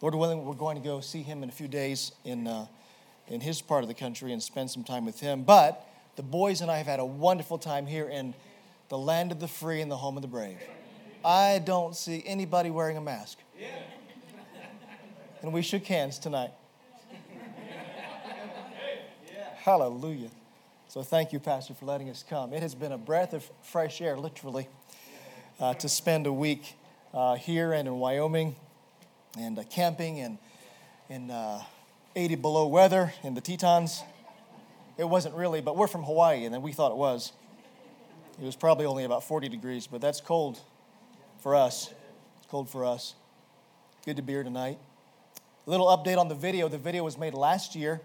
Lord willing, we're going to go see him in a few days in, uh, in his part of the country and spend some time with him. But the boys and I have had a wonderful time here in the land of the free and the home of the brave. I don't see anybody wearing a mask. And we shook hands tonight. Hallelujah. So thank you, Pastor, for letting us come. It has been a breath of fresh air, literally, uh, to spend a week uh, here and in Wyoming and uh, camping and in uh, 80 below weather in the Tetons. It wasn't really, but we're from Hawaii, and then we thought it was. It was probably only about 40 degrees, but that's cold for us. Cold for us. Good to be here tonight. A little update on the video. The video was made last year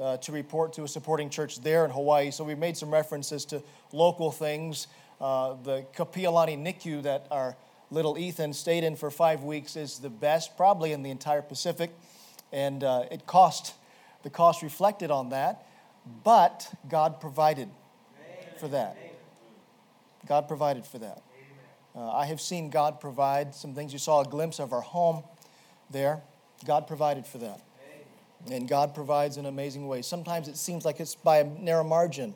uh, to report to a supporting church there in Hawaii. So we made some references to local things. Uh, the Kapiolani NICU that our little Ethan stayed in for five weeks is the best, probably in the entire Pacific. And uh, it cost, the cost reflected on that, but God provided for that. God provided for that. Uh, I have seen God provide some things. You saw a glimpse of our home there. God provided for that. And God provides in amazing ways. Sometimes it seems like it's by a narrow margin,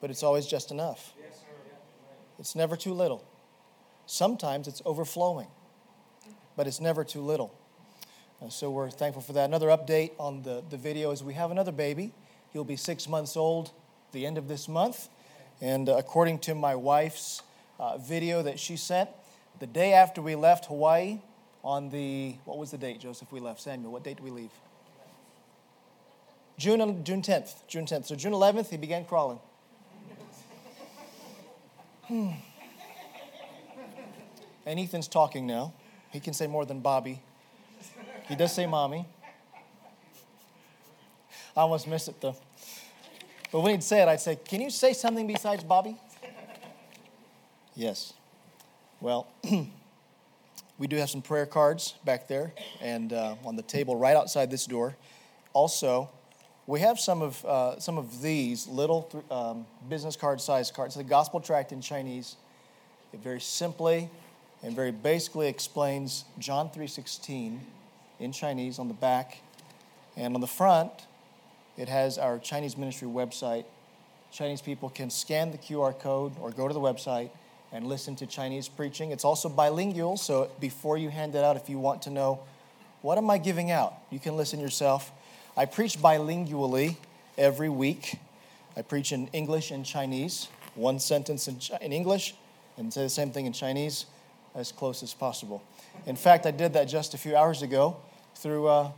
but it's always just enough. It's never too little. Sometimes it's overflowing, but it's never too little. Uh, so we're thankful for that. Another update on the, the video is we have another baby. He'll be six months old the end of this month. And uh, according to my wife's uh, video that she sent, the day after we left Hawaii, on the, what was the date, Joseph, we left? Samuel, what date did we leave? June, June 10th. June 10th. So June 11th, he began crawling. Hmm. And Ethan's talking now. He can say more than Bobby. He does say mommy. I almost missed it though. But when he'd say it, I'd say, Can you say something besides Bobby? yes. Well, we do have some prayer cards back there and uh, on the table right outside this door. Also, we have some of, uh, some of these little um, business card size cards. It's The gospel tract in Chinese. It very simply and very basically explains John 3:16 in Chinese on the back, and on the front, it has our Chinese ministry website. Chinese people can scan the QR code or go to the website and listen to Chinese preaching. It's also bilingual, so before you hand it out, if you want to know what am I giving out, you can listen yourself. I preach bilingually every week. I preach in English and Chinese, one sentence in, in English, and say the same thing in Chinese as close as possible. In fact, I did that just a few hours ago through, uh,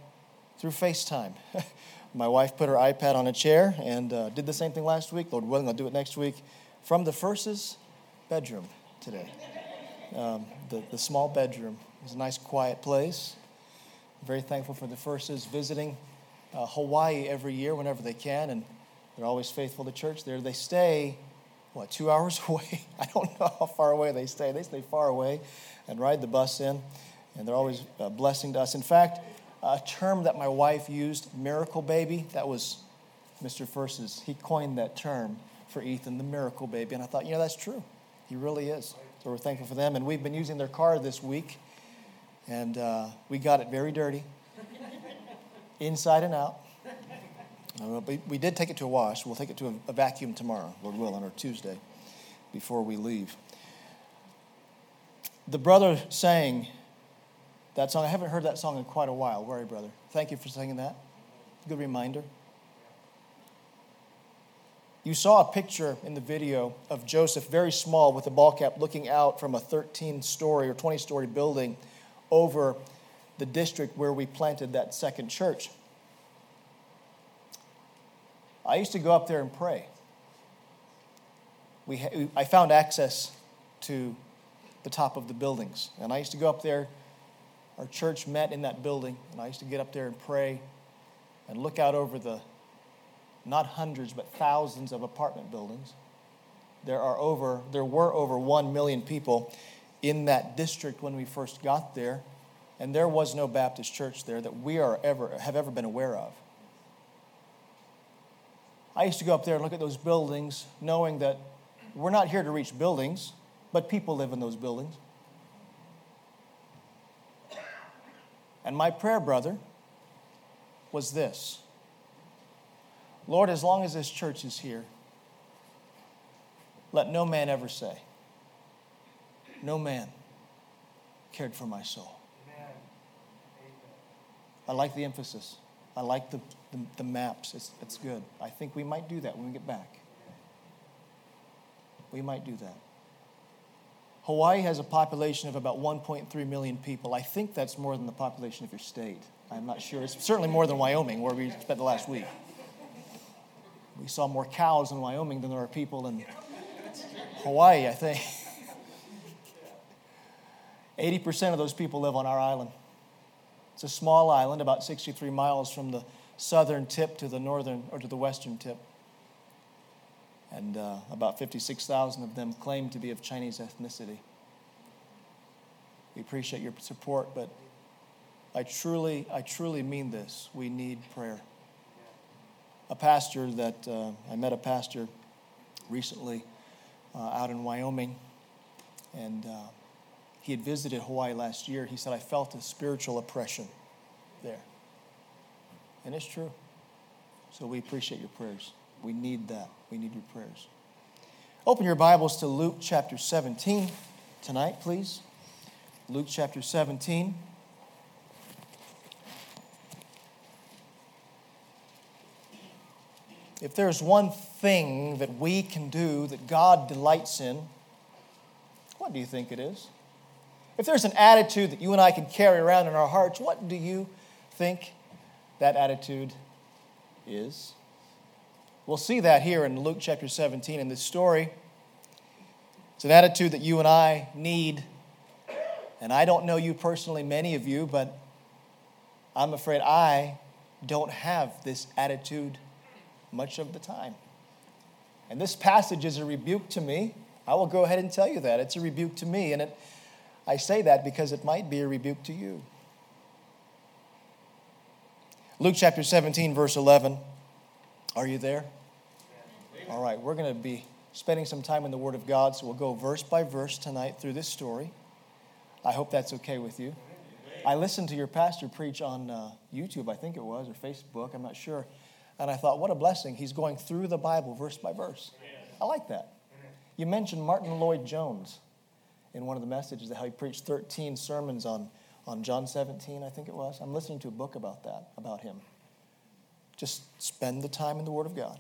through FaceTime. My wife put her iPad on a chair and uh, did the same thing last week. Lord willing, I'll do it next week from the Furses bedroom today. Um, the, the small bedroom is a nice, quiet place. very thankful for the Furses visiting uh, Hawaii every year whenever they can, and they're always faithful to church there. They stay what, two hours away? I don't know how far away they stay. They stay far away and ride the bus in, and they're always a blessing to us. In fact, a term that my wife used, miracle baby, that was Mr. Furses. He coined that term for Ethan, the miracle baby. And I thought, you know, that's true. He really is. So we're thankful for them. And we've been using their car this week, and uh, we got it very dirty, inside and out. Uh, we, we did take it to a wash. We'll take it to a, a vacuum tomorrow, Lord willing, or Tuesday before we leave. The brother sang that song. I haven't heard that song in quite a while. Where are you, brother? Thank you for singing that. Good reminder. You saw a picture in the video of Joseph, very small, with a ball cap, looking out from a 13 story or 20 story building over the district where we planted that second church. I used to go up there and pray. We ha- I found access to the top of the buildings, and I used to go up there. Our church met in that building, and I used to get up there and pray and look out over the not hundreds but thousands of apartment buildings. There are over there were over 1 million people in that district when we first got there, and there was no Baptist church there that we are ever have ever been aware of. I used to go up there and look at those buildings, knowing that we're not here to reach buildings, but people live in those buildings. And my prayer, brother, was this Lord, as long as this church is here, let no man ever say, no man cared for my soul. I like the emphasis. I like the, the, the maps. It's, it's good. I think we might do that when we get back. We might do that. Hawaii has a population of about 1.3 million people. I think that's more than the population of your state. I'm not sure. It's certainly more than Wyoming, where we spent the last week. We saw more cows in Wyoming than there are people in Hawaii, I think. 80% of those people live on our island. It's a small island, about 63 miles from the southern tip to the northern or to the western tip. And uh, about 56,000 of them claim to be of Chinese ethnicity. We appreciate your support, but I truly, I truly mean this. We need prayer. A pastor that uh, I met a pastor recently uh, out in Wyoming, and uh, he had visited Hawaii last year. He said, I felt a spiritual oppression there. And it's true. So we appreciate your prayers. We need that. We need your prayers. Open your Bibles to Luke chapter 17 tonight, please. Luke chapter 17. If there's one thing that we can do that God delights in, what do you think it is? If there's an attitude that you and I can carry around in our hearts, what do you think that attitude is? We'll see that here in Luke chapter 17 in this story. It's an attitude that you and I need. And I don't know you personally, many of you, but I'm afraid I don't have this attitude much of the time. And this passage is a rebuke to me. I will go ahead and tell you that. It's a rebuke to me. And it I say that because it might be a rebuke to you. Luke chapter 17, verse 11. Are you there? All right, we're going to be spending some time in the Word of God, so we'll go verse by verse tonight through this story. I hope that's okay with you. I listened to your pastor preach on uh, YouTube, I think it was, or Facebook, I'm not sure. And I thought, what a blessing. He's going through the Bible verse by verse. I like that. You mentioned Martyn Lloyd-Jones in one of the messages how he preached 13 sermons on, on John 17, I think it was. I'm listening to a book about that, about him. Just spend the time in the Word of God.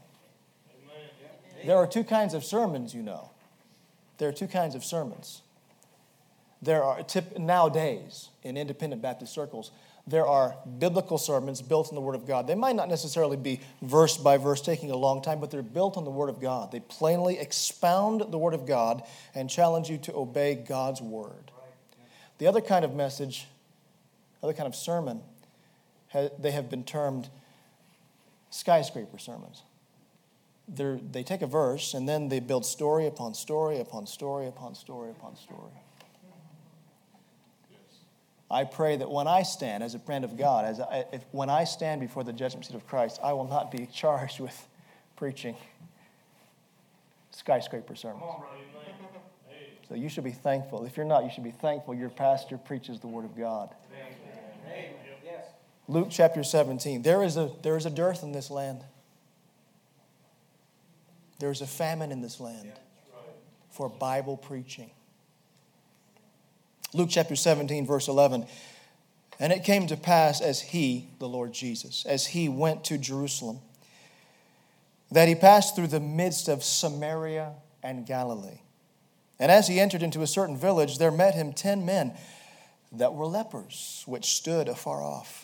There are two kinds of sermons, you know. There are two kinds of sermons. There are, tip, nowadays, in independent Baptist circles, there are biblical sermons built on the Word of God. They might not necessarily be verse by verse, taking a long time, but they're built on the Word of God. They plainly expound the Word of God and challenge you to obey God's Word. The other kind of message, other kind of sermon, they have been termed skyscraper sermons. They're, they take a verse and then they build story upon story upon story upon story upon story. I pray that when I stand as a friend of God, as I, if, when I stand before the judgment seat of Christ, I will not be charged with preaching skyscraper sermons. So you should be thankful. If you're not, you should be thankful your pastor preaches the Word of God. Luke chapter 17. There is, a, there is a dearth in this land. There is a famine in this land for Bible preaching. Luke chapter 17, verse 11. And it came to pass as he, the Lord Jesus, as he went to Jerusalem, that he passed through the midst of Samaria and Galilee. And as he entered into a certain village, there met him ten men that were lepers, which stood afar off.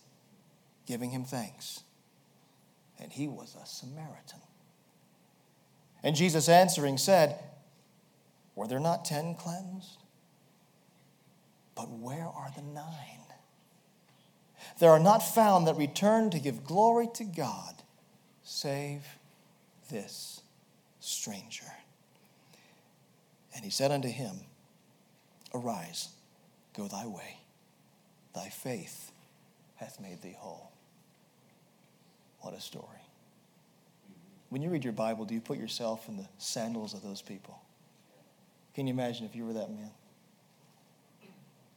giving him thanks. And he was a Samaritan. And Jesus answering said, Were there not ten cleansed? But where are the nine? There are not found that return to give glory to God, save this stranger. And he said unto him, Arise, go thy way. Thy faith hath made thee whole. What a story. When you read your Bible, do you put yourself in the sandals of those people? Can you imagine if you were that man?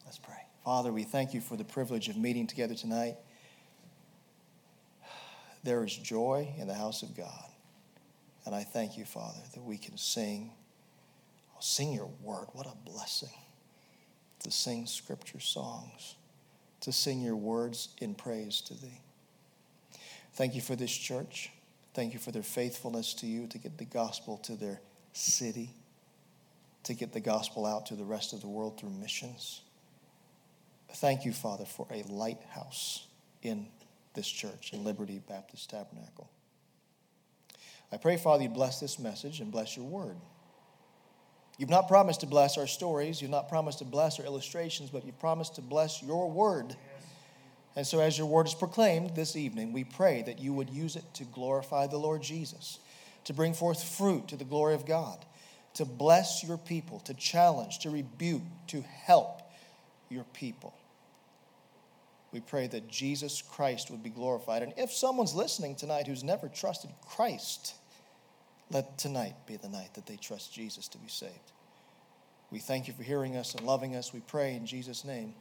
Let's pray. Father, we thank you for the privilege of meeting together tonight. There is joy in the house of God. And I thank you, Father, that we can sing. Oh, sing your word. What a blessing to sing scripture songs, to sing your words in praise to thee. Thank you for this church. Thank you for their faithfulness to you to get the gospel to their city, to get the gospel out to the rest of the world through missions. Thank you, Father, for a lighthouse in this church, in Liberty Baptist Tabernacle. I pray, Father, you bless this message and bless your word. You've not promised to bless our stories, you've not promised to bless our illustrations, but you've promised to bless your word. And so, as your word is proclaimed this evening, we pray that you would use it to glorify the Lord Jesus, to bring forth fruit to the glory of God, to bless your people, to challenge, to rebuke, to help your people. We pray that Jesus Christ would be glorified. And if someone's listening tonight who's never trusted Christ, let tonight be the night that they trust Jesus to be saved. We thank you for hearing us and loving us. We pray in Jesus' name.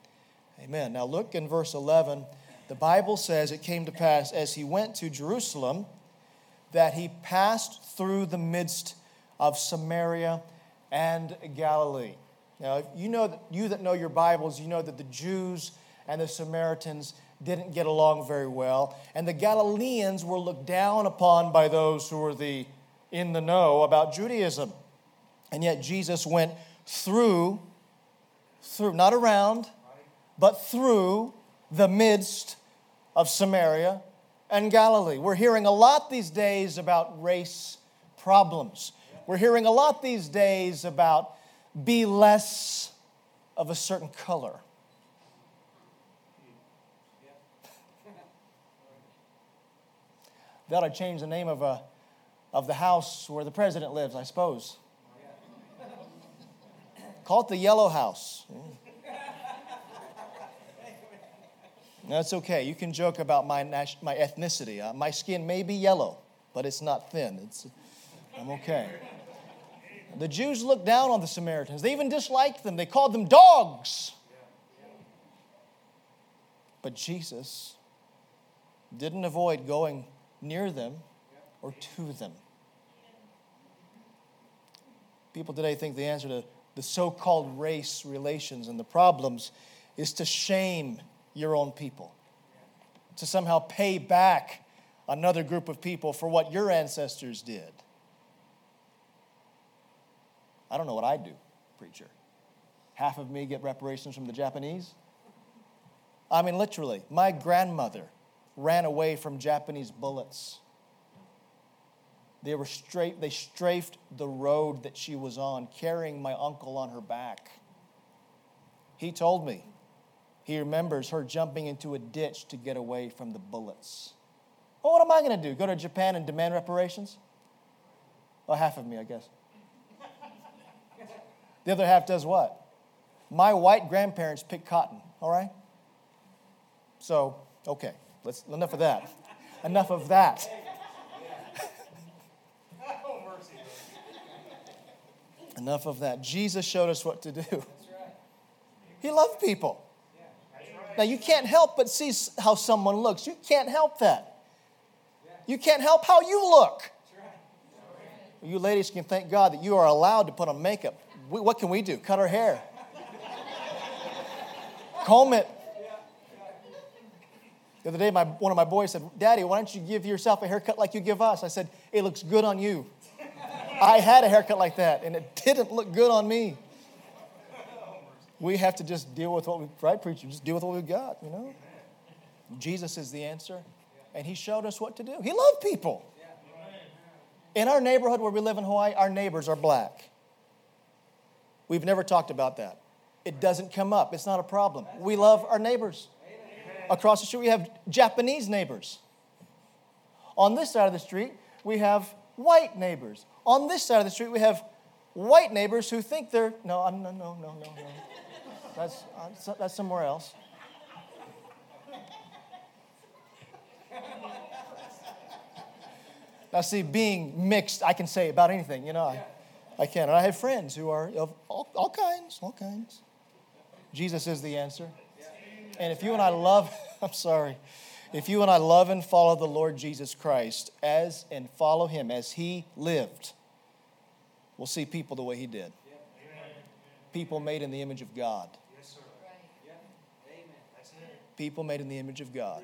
Amen. Now look in verse 11. The Bible says it came to pass as he went to Jerusalem that he passed through the midst of Samaria and Galilee. Now, you know that you that know your Bibles, you know that the Jews and the Samaritans didn't get along very well, and the Galileans were looked down upon by those who were the in the know about Judaism. And yet Jesus went through through not around, but through the midst of Samaria and Galilee. We're hearing a lot these days about race problems. We're hearing a lot these days about be less of a certain color. They ought to change the name of, a, of the house where the president lives, I suppose. Call it the Yellow House. That's okay. You can joke about my, my ethnicity. Uh, my skin may be yellow, but it's not thin. It's, I'm okay. The Jews looked down on the Samaritans. They even disliked them. They called them dogs. But Jesus didn't avoid going near them or to them. People today think the answer to the so called race relations and the problems is to shame your own people, to somehow pay back another group of people for what your ancestors did. I don't know what I'd do, preacher. Half of me get reparations from the Japanese? I mean, literally, my grandmother ran away from Japanese bullets. They were straight, they strafed the road that she was on, carrying my uncle on her back. He told me he remembers her jumping into a ditch to get away from the bullets. Well, what am I going to do? Go to Japan and demand reparations? Well, half of me, I guess. The other half does what? My white grandparents picked cotton, all right? So, okay, let's enough of that. enough of that. Enough of that. Jesus showed us what to do. He loved people. Now, you can't help but see how someone looks. You can't help that. You can't help how you look. You ladies can thank God that you are allowed to put on makeup. what can we do? Cut our hair, comb it. The other day, my, one of my boys said, Daddy, why don't you give yourself a haircut like you give us? I said, It looks good on you. I had a haircut like that, and it didn't look good on me we have to just deal with what we, right, preacher? Just deal with what we've got, you know? Jesus is the answer, and He showed us what to do. He loved people. In our neighborhood where we live in Hawaii, our neighbors are black. We've never talked about that. It doesn't come up, it's not a problem. We love our neighbors. Across the street, we have Japanese neighbors. On this side of the street, we have white neighbors. On this side of the street, we have white neighbors who think they're, no, I'm, no, no, no, no, no. That's, uh, that's somewhere else. Now, see, being mixed, I can say about anything, you know. I, I can. And I have friends who are of all, all kinds, all kinds. Jesus is the answer. And if you and I love, I'm sorry, if you and I love and follow the Lord Jesus Christ as and follow him as he lived, we'll see people the way he did. People made in the image of God. People made in the image of God.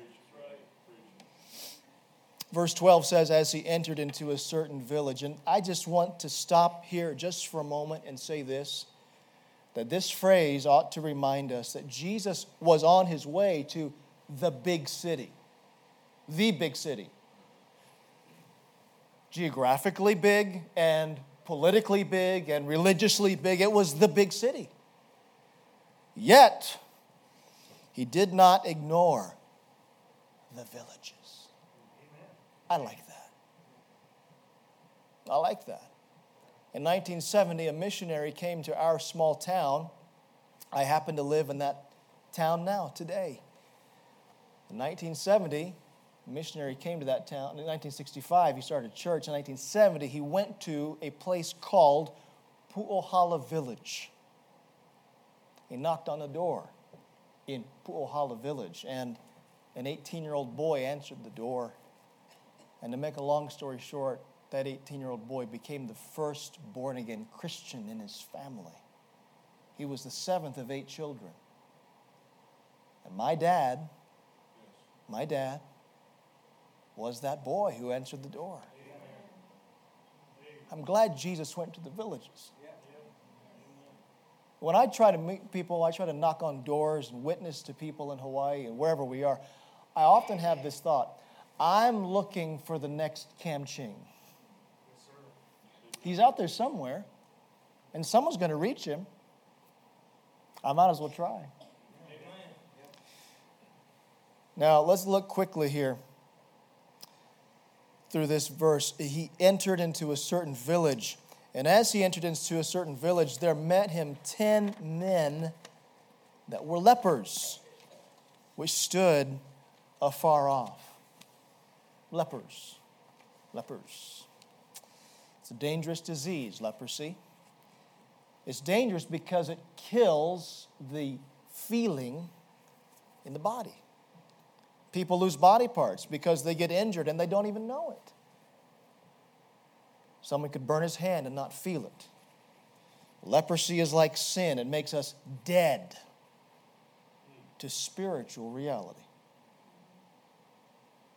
Verse 12 says, As he entered into a certain village. And I just want to stop here just for a moment and say this that this phrase ought to remind us that Jesus was on his way to the big city. The big city. Geographically big and politically big and religiously big. It was the big city. Yet, he did not ignore the villages. I like that. I like that. In 1970, a missionary came to our small town. I happen to live in that town now, today. In 1970, a missionary came to that town. In 1965, he started a church. In 1970, he went to a place called Pu'ohala Village. He knocked on the door in Pu'ohala Village, and an 18 year old boy answered the door. And to make a long story short, that 18 year old boy became the first born again Christian in his family. He was the seventh of eight children. And my dad, my dad, was that boy who answered the door. I'm glad Jesus went to the villages. When I try to meet people, I try to knock on doors and witness to people in Hawaii and wherever we are, I often have this thought I'm looking for the next Kam Ching. He's out there somewhere, and someone's going to reach him. I might as well try. Now, let's look quickly here through this verse. He entered into a certain village, and as he entered into a certain village, there met him ten men that were lepers, which stood afar off. Lepers. Lepers. It's a dangerous disease, leprosy. It's dangerous because it kills the feeling in the body. People lose body parts because they get injured and they don't even know it. Someone could burn his hand and not feel it. Leprosy is like sin, it makes us dead to spiritual reality.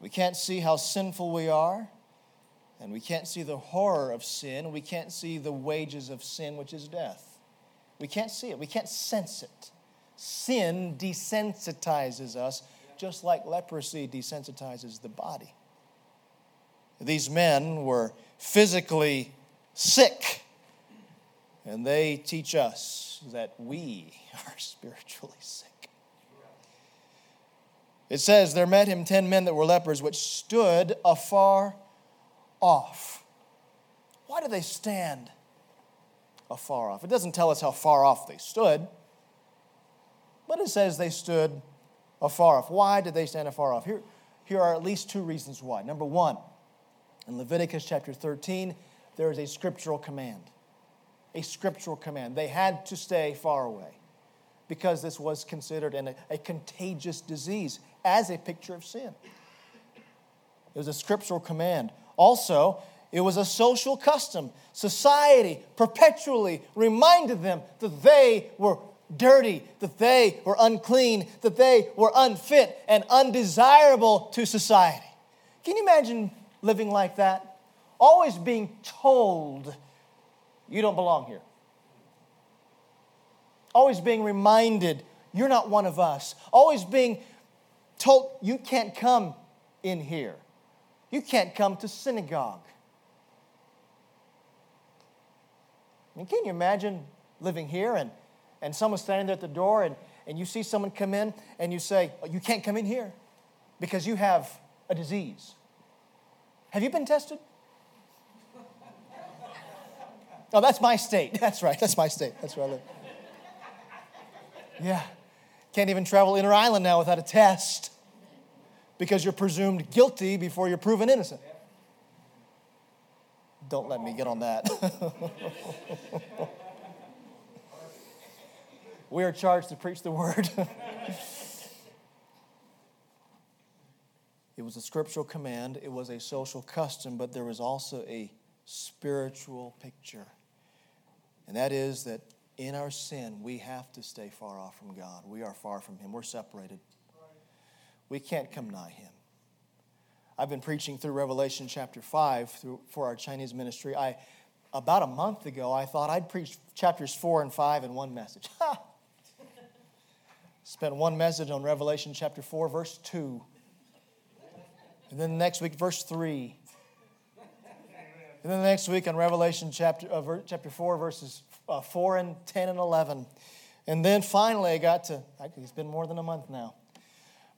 We can't see how sinful we are, and we can't see the horror of sin. We can't see the wages of sin, which is death. We can't see it, we can't sense it. Sin desensitizes us, just like leprosy desensitizes the body. These men were physically sick, and they teach us that we are spiritually sick. It says, There met him ten men that were lepers, which stood afar off. Why do they stand afar off? It doesn't tell us how far off they stood, but it says they stood afar off. Why did they stand afar off? Here, here are at least two reasons why. Number one, in Leviticus chapter 13, there is a scriptural command. A scriptural command. They had to stay far away because this was considered an, a contagious disease as a picture of sin. It was a scriptural command. Also, it was a social custom. Society perpetually reminded them that they were dirty, that they were unclean, that they were unfit and undesirable to society. Can you imagine living like that? Always being told, you don't belong here. Always being reminded, you're not one of us. Always being told, You can't come in here. You can't come to synagogue. I mean, can you imagine living here and, and someone's standing there at the door and, and you see someone come in and you say, oh, You can't come in here because you have a disease. Have you been tested? Oh, that's my state. That's right. That's my state. That's where I live. Yeah. Can't even travel inter island now without a test because you're presumed guilty before you're proven innocent. Don't let me get on that. we are charged to preach the word. it was a scriptural command, it was a social custom, but there was also a spiritual picture. And that is that in our sin, we have to stay far off from God. We are far from Him, we're separated. We can't come nigh Him. I've been preaching through Revelation chapter 5 through, for our Chinese ministry. I, about a month ago, I thought I'd preach chapters 4 and 5 in one message. Spent one message on Revelation chapter 4, verse 2. And then the next week, verse 3. And then the next week on Revelation chapter, uh, chapter 4, verses uh, 4 and 10 and 11. And then finally, I got to, it's been more than a month now.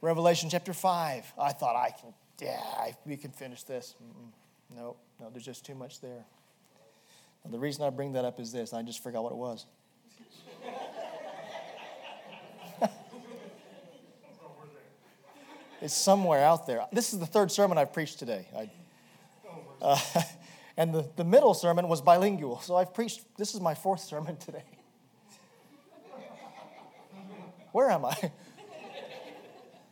Revelation chapter 5. I thought I can yeah, we can finish this. Mm-mm. No, no, there's just too much there. And the reason I bring that up is this I just forgot what it was. It's somewhere out there. This is the third sermon I've preached today. I, uh, and the, the middle sermon was bilingual. So I've preached, this is my fourth sermon today. Where am I?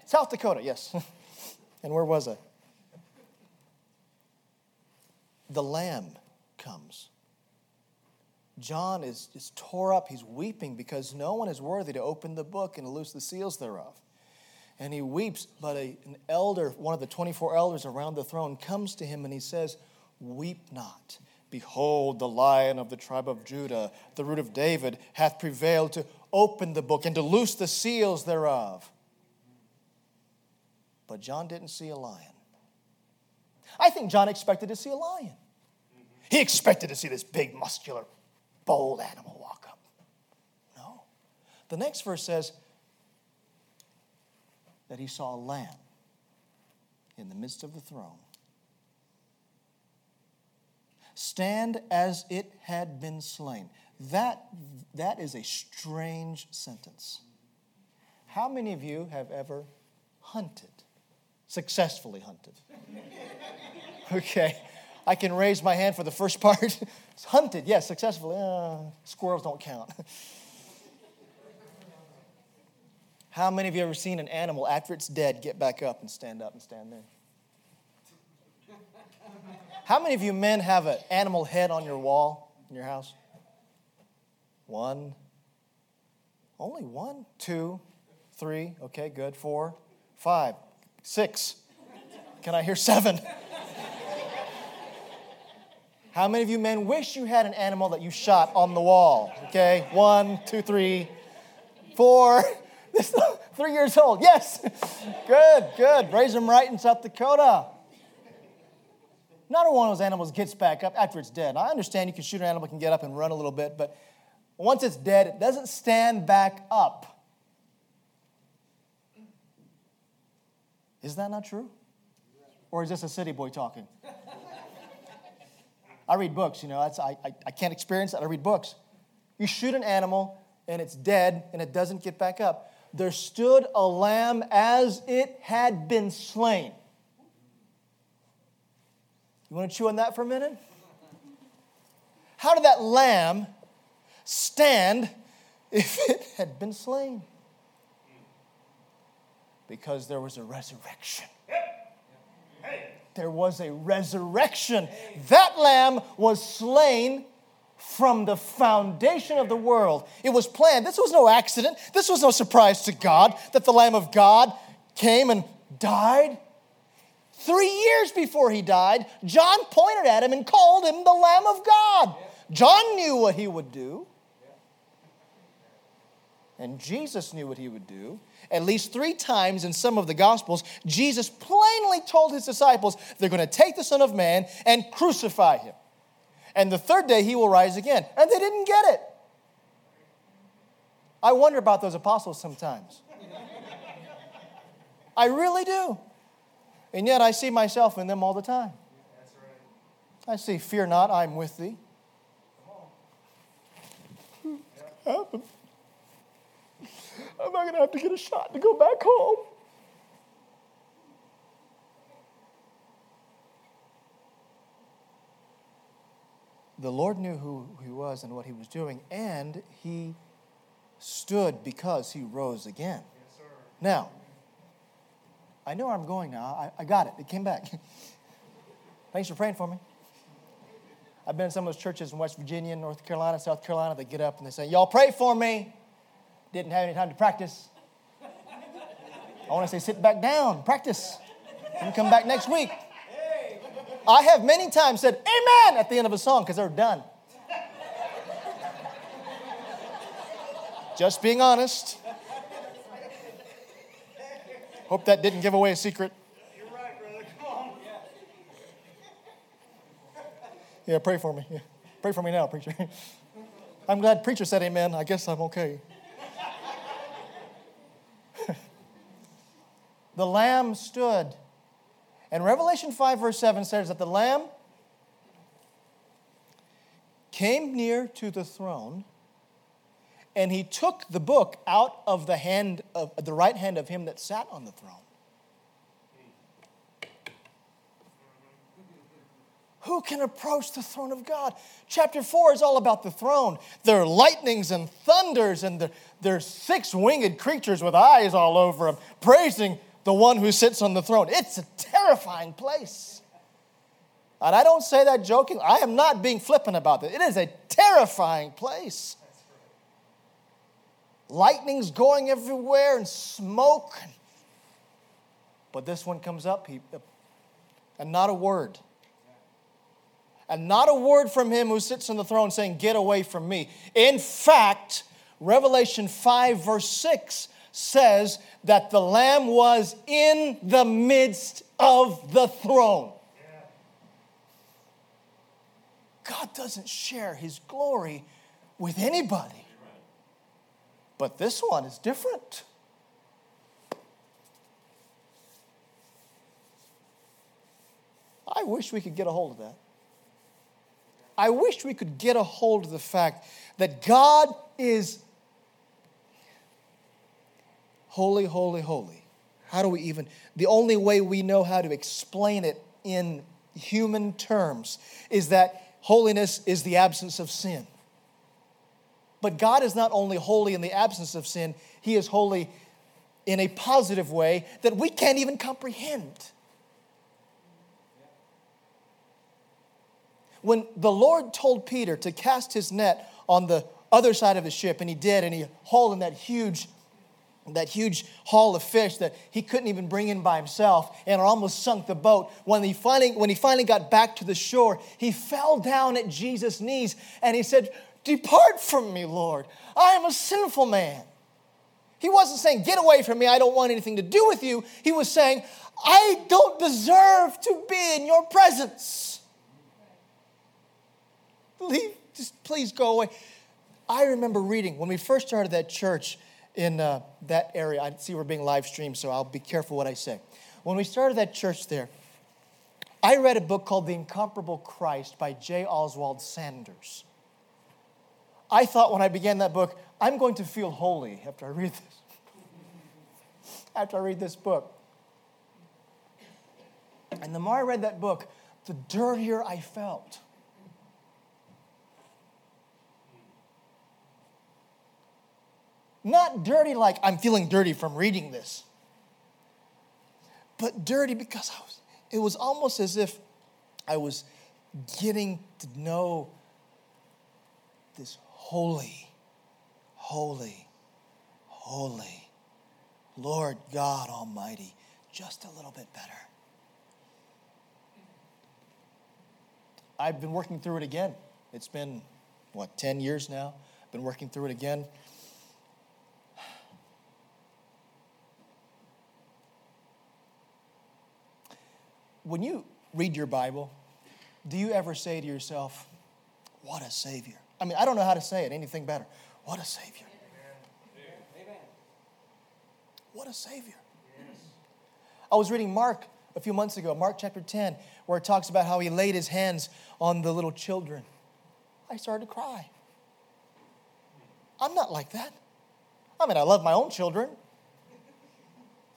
South Dakota, yes. And where was I? The lamb comes. John is, is tore up. He's weeping because no one is worthy to open the book and loose the seals thereof. And he weeps, but a, an elder, one of the 24 elders around the throne, comes to him and he says, Weep not. Behold, the lion of the tribe of Judah, the root of David, hath prevailed to open the book and to loose the seals thereof. But John didn't see a lion. I think John expected to see a lion. He expected to see this big, muscular, bold animal walk up. No. The next verse says that he saw a lamb in the midst of the throne stand as it had been slain. That, that is a strange sentence. How many of you have ever hunted? successfully hunted. okay, I can raise my hand for the first part. hunted, yes, successfully. Uh, squirrels don't count. How many of you ever seen an animal after it's dead get back up and stand up and stand there? How many of you men have an animal head on your wall in your house? One. Only one, two, three. Okay, good. Four, five, six. Can I hear seven? How many of you men wish you had an animal that you shot on the wall? Okay, one, two, three, four. This three years old. Yes, good, good. Raise them right in South Dakota. Not one of those animals gets back up after it's dead. I understand you can shoot an animal, can get up and run a little bit, but once it's dead, it doesn't stand back up. Is that not true? Or is this a city boy talking? I read books, you know, I, I, I can't experience that. I read books. You shoot an animal and it's dead and it doesn't get back up. There stood a lamb as it had been slain. You want to chew on that for a minute? How did that lamb stand if it had been slain? because there was a resurrection. There was a resurrection. That lamb was slain from the foundation of the world. It was planned. This was no accident. This was no surprise to God that the Lamb of God came and died. Three years before he died, John pointed at him and called him the Lamb of God. John knew what he would do. And Jesus knew what he would do. At least three times in some of the Gospels, Jesus plainly told his disciples they're going to take the Son of Man and crucify him. And the third day he will rise again. And they didn't get it. I wonder about those apostles sometimes. I really do. And yet I see myself in them all the time. I see, Fear not, I'm with thee. I'm not going to have to get a shot to go back home. The Lord knew who he was and what he was doing, and he stood because he rose again. Yes, now, I know where I'm going now. I, I got it. It came back. Thanks for praying for me. I've been in some of those churches in West Virginia, North Carolina, South Carolina. They get up and they say, Y'all pray for me. Didn't have any time to practice. I want to say, Sit back down, practice, and come back next week. I have many times said, Amen at the end of a song because they're done. Just being honest. Hope that didn't give away a secret. You're right, brother. Come on. Yeah, pray for me. Yeah. Pray for me now, preacher. I'm glad preacher said amen. I guess I'm okay. the lamb stood. And Revelation 5, verse 7 says that the lamb came near to the throne and he took the book out of the hand of the right hand of him that sat on the throne. Who can approach the throne of God? Chapter 4 is all about the throne. There are lightnings and thunders, and there, are six winged creatures with eyes all over them, praising the one who sits on the throne. It's a terrifying place. And I don't say that joking. I am not being flippant about it. It is a terrifying place lightning's going everywhere and smoke. But this one comes up, and not a word. And not a word from him who sits on the throne saying, Get away from me. In fact, Revelation 5, verse 6 says that the Lamb was in the midst of the throne. God doesn't share his glory with anybody. But this one is different. I wish we could get a hold of that. I wish we could get a hold of the fact that God is holy, holy, holy. How do we even? The only way we know how to explain it in human terms is that holiness is the absence of sin. But God is not only holy in the absence of sin, He is holy in a positive way that we can't even comprehend. When the Lord told Peter to cast his net on the other side of the ship, and he did, and he hauled in that huge that huge haul of fish that he couldn't even bring in by himself and it almost sunk the boat when he finally when he finally got back to the shore he fell down at jesus knees and he said Depart from me, Lord. I am a sinful man. He wasn't saying, Get away from me. I don't want anything to do with you. He was saying, I don't deserve to be in your presence. Leave, just please go away. I remember reading when we first started that church in uh, that area. I see we're being live streamed, so I'll be careful what I say. When we started that church there, I read a book called The Incomparable Christ by J. Oswald Sanders. I thought when I began that book, I'm going to feel holy after I read this. after I read this book. And the more I read that book, the dirtier I felt. Not dirty like I'm feeling dirty from reading this, but dirty because I was, it was almost as if I was getting to know this holy, holy, holy, Lord God Almighty, just a little bit better. I've been working through it again. It's been, what, 10 years now? I've been working through it again. When you read your Bible, do you ever say to yourself, What a Savior? I mean, I don't know how to say it anything better. What a Savior. Amen. What a Savior. I was reading Mark a few months ago, Mark chapter 10, where it talks about how he laid his hands on the little children. I started to cry. I'm not like that. I mean, I love my own children.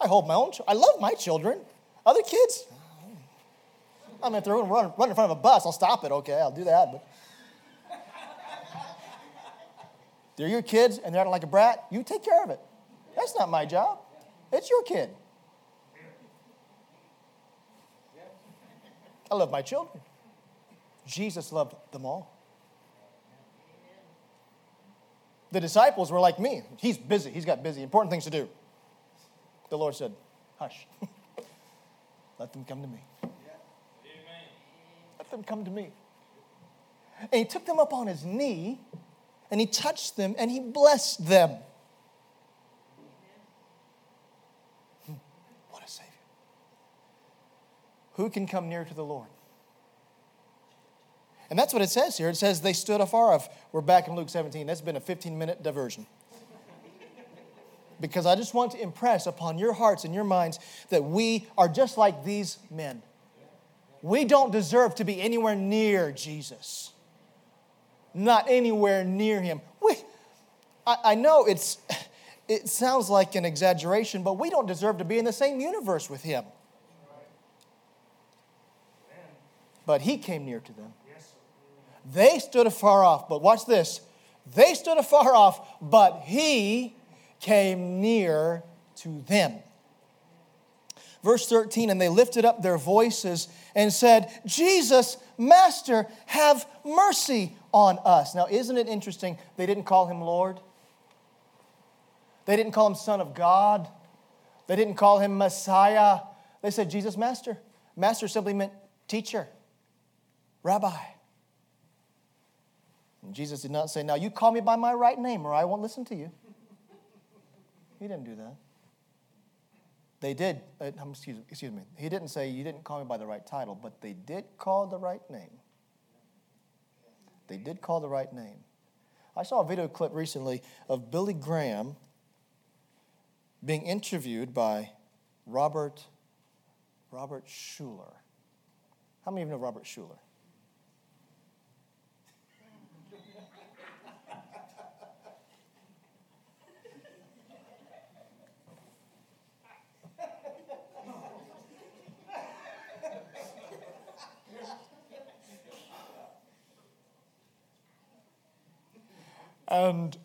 I hold my own. Ch- I love my children. Other kids, I mean, if they're to run, run in front of a bus, I'll stop it. Okay, I'll do that. But they're your kids and they're acting like a brat. You take care of it. That's not my job. It's your kid. I love my children. Jesus loved them all. The disciples were like me. He's busy. He's got busy, important things to do. The Lord said, Hush. Let them come to me. Let them come to me. And he took them up on his knee and he touched them and he blessed them. Hmm. What a Savior. Who can come near to the Lord? And that's what it says here. It says they stood afar off. We're back in Luke 17. That's been a 15 minute diversion. Because I just want to impress upon your hearts and your minds that we are just like these men. We don't deserve to be anywhere near Jesus, not anywhere near him. We, I, I know it's, it sounds like an exaggeration, but we don't deserve to be in the same universe with him. But he came near to them. They stood afar off, but watch this. They stood afar off, but he came near to them. Verse 13, and they lifted up their voices and said, Jesus, Master, have mercy on us. Now, isn't it interesting? They didn't call him Lord, they didn't call him Son of God, they didn't call him Messiah. They said, Jesus, Master. Master simply meant teacher, rabbi. And Jesus did not say, Now you call me by my right name or I won't listen to you. He didn't do that. They did, uh, excuse, excuse me, he didn't say, You didn't call me by the right title, but they did call the right name. They did call the right name. I saw a video clip recently of Billy Graham being interviewed by Robert, Robert Schuller. How many of you know Robert Schuller? And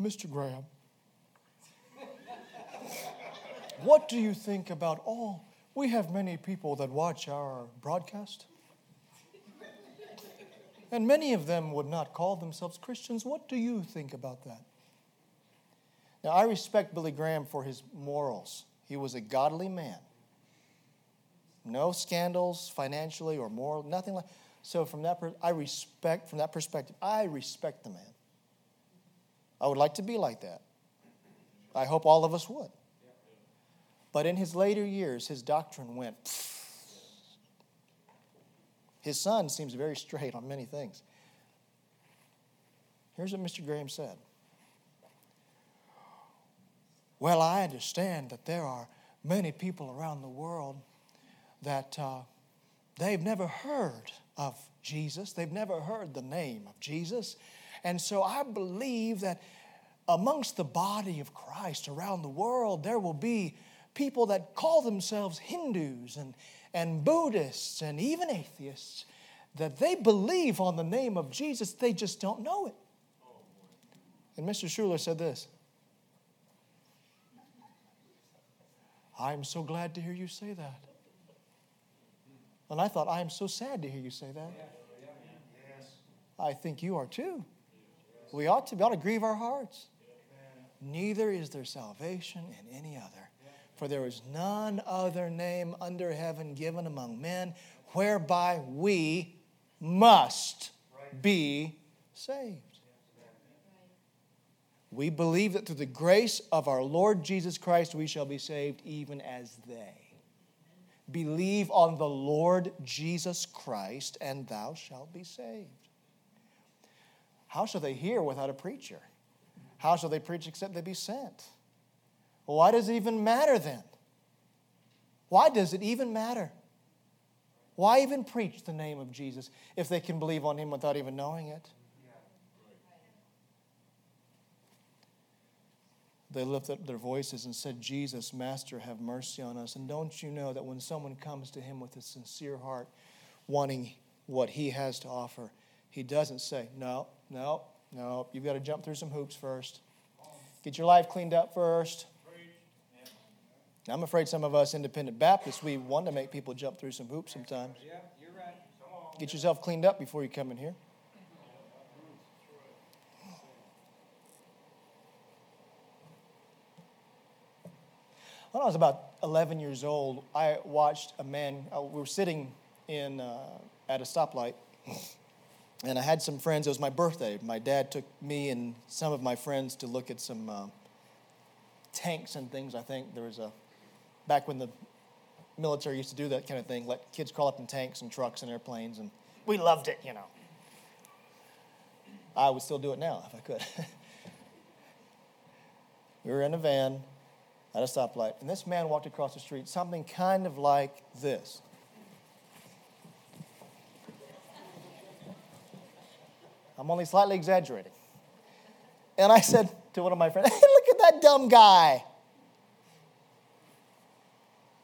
Mr. Graham, what do you think about all? We have many people that watch our broadcast. And many of them would not call themselves Christians. What do you think about that? Now, I respect Billy Graham for his morals. He was a godly man. No scandals financially or moral, nothing like so from that, I respect, from that perspective, I respect the man. I would like to be like that. I hope all of us would. But in his later years, his doctrine went. His son seems very straight on many things. Here's what Mr. Graham said Well, I understand that there are many people around the world that uh, they've never heard of Jesus. They've never heard the name of Jesus. And so I believe that amongst the body of Christ around the world, there will be people that call themselves Hindus and, and Buddhists and even atheists that they believe on the name of Jesus, they just don't know it. And Mr. Schuller said this I'm so glad to hear you say that. And I thought, I am so sad to hear you say that. I think you are too. We ought to, we ought to grieve our hearts. Neither is there salvation in any other. For there is none other name under heaven given among men whereby we must be saved. We believe that through the grace of our Lord Jesus Christ we shall be saved even as they. Believe on the Lord Jesus Christ, and thou shalt be saved. How shall they hear without a preacher? How shall they preach except they be sent? Why does it even matter then? Why does it even matter? Why even preach the name of Jesus if they can believe on him without even knowing it? They lifted up their voices and said, Jesus, Master, have mercy on us. And don't you know that when someone comes to him with a sincere heart, wanting what he has to offer, he doesn't say, No, no, no, you've got to jump through some hoops first. Get your life cleaned up first. Now, I'm afraid some of us independent Baptists, we want to make people jump through some hoops sometimes. Yeah, you're right. Come on. Get yourself cleaned up before you come in here. When I was about 11 years old, I watched a man. uh, We were sitting in uh, at a stoplight, and I had some friends. It was my birthday. My dad took me and some of my friends to look at some uh, tanks and things. I think there was a back when the military used to do that kind of thing, let kids crawl up in tanks and trucks and airplanes, and we loved it, you know. I would still do it now if I could. we were in a van at a stoplight, and this man walked across the street, something kind of like this. I'm only slightly exaggerating. And I said to one of my friends, hey, look at that dumb guy.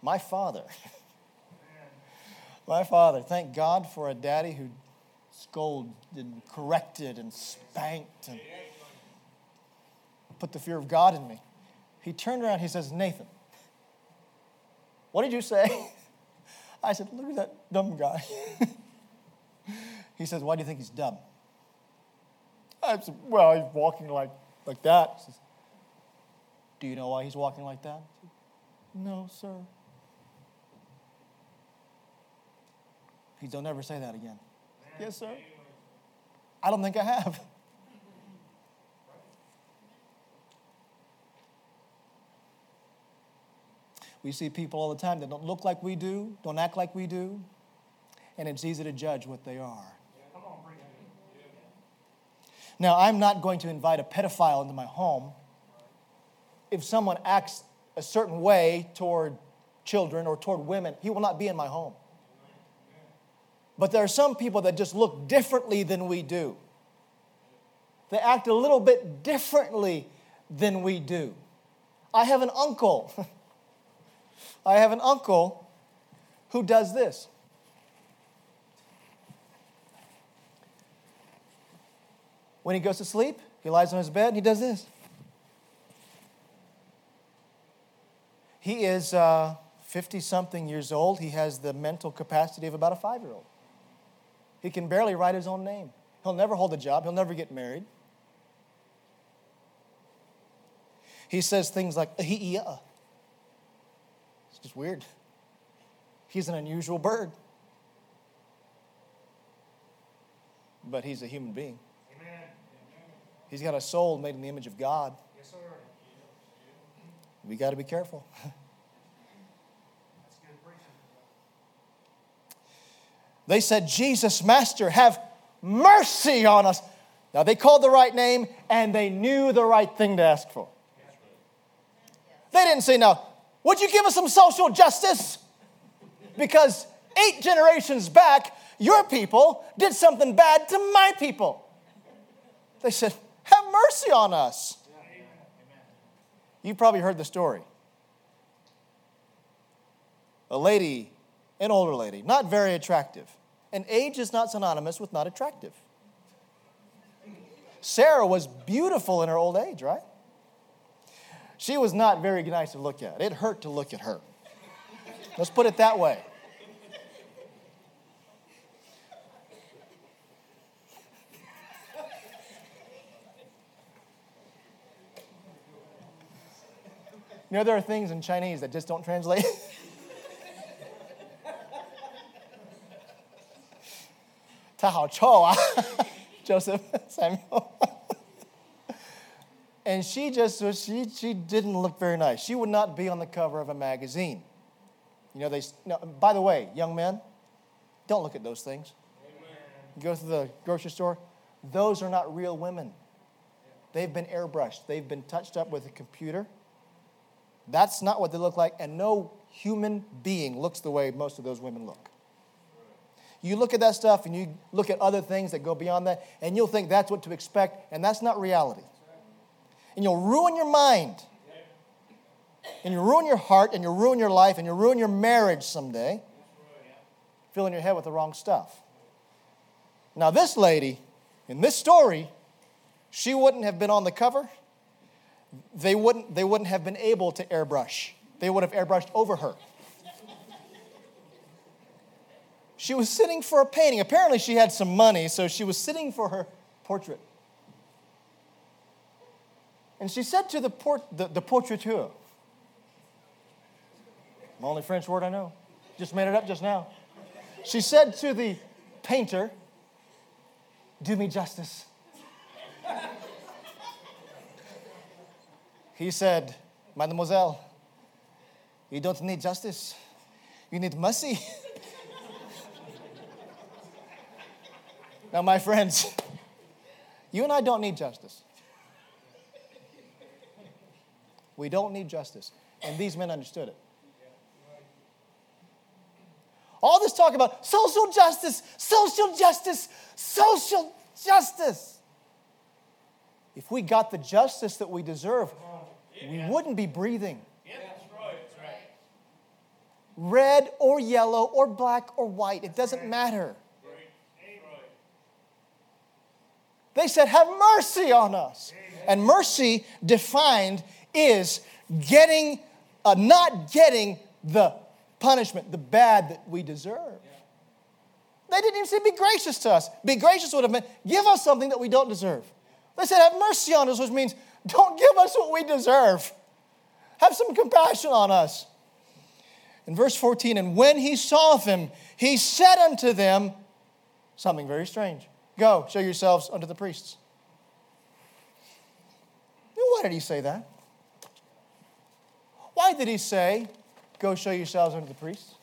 My father. My father. Thank God for a daddy who scolded and corrected and spanked and put the fear of God in me. He turned around, he says, Nathan, what did you say? I said, look at that dumb guy. he says, why do you think he's dumb? I said, well, he's walking like, like that. He says, do you know why he's walking like that? Said, no, sir. Please don't ever say that again. Yes, sir. I don't think I have. We see people all the time that don't look like we do, don't act like we do, and it's easy to judge what they are. Now, I'm not going to invite a pedophile into my home. If someone acts a certain way toward children or toward women, he will not be in my home. But there are some people that just look differently than we do. They act a little bit differently than we do. I have an uncle. I have an uncle who does this. When he goes to sleep, he lies on his bed and he does this. He is uh, 50 something years old. He has the mental capacity of about a five year old. He can barely write his own name. He'll never hold a job, he'll never get married. He says things like, yeah. It's just weird. He's an unusual bird. But he's a human being. Amen. He's got a soul made in the image of God. Yes, sir. We got to be careful. That's good preaching. They said, Jesus, Master, have mercy on us. Now, they called the right name and they knew the right thing to ask for. They didn't say, Now, would you give us some social justice? Because eight generations back, your people did something bad to my people. They said, Have mercy on us. You've probably heard the story. A lady, an older lady, not very attractive. And age is not synonymous with not attractive. Sarah was beautiful in her old age, right? She was not very nice to look at. It hurt to look at her. Let's put it that way. You know, there are things in Chinese that just don't translate. Ah, Joseph Samuel. And she just she, she didn't look very nice. She would not be on the cover of a magazine. You know, they, no, by the way, young men, don't look at those things. You go to the grocery store, those are not real women. They've been airbrushed, they've been touched up with a computer, That's not what they look like, and no human being looks the way most of those women look. You look at that stuff and you look at other things that go beyond that, and you'll think that's what to expect, and that's not reality. And you'll ruin your mind, and you'll ruin your heart, and you'll ruin your life, and you'll ruin your marriage someday, filling your head with the wrong stuff. Now, this lady in this story, she wouldn't have been on the cover. They wouldn't, they wouldn't have been able to airbrush. They would have airbrushed over her. She was sitting for a painting. Apparently, she had some money, so she was sitting for her portrait. And she said to the, port, the, the portraiteur, the only French word I know, just made it up just now. She said to the painter, Do me justice. he said, Mademoiselle, you don't need justice, you need mercy. now, my friends, you and I don't need justice. We don't need justice. And these men understood it. All this talk about social justice, social justice, social justice. If we got the justice that we deserve, we wouldn't be breathing. Red or yellow or black or white, it doesn't matter. They said, Have mercy on us. And mercy defined is getting, uh, not getting the punishment, the bad that we deserve. They didn't even say, Be gracious to us. Be gracious would have meant, Give us something that we don't deserve. They said, Have mercy on us, which means, Don't give us what we deserve. Have some compassion on us. In verse 14, and when he saw them, he said unto them something very strange Go, show yourselves unto the priests. Why did he say that? Why did he say, Go show yourselves unto the priests?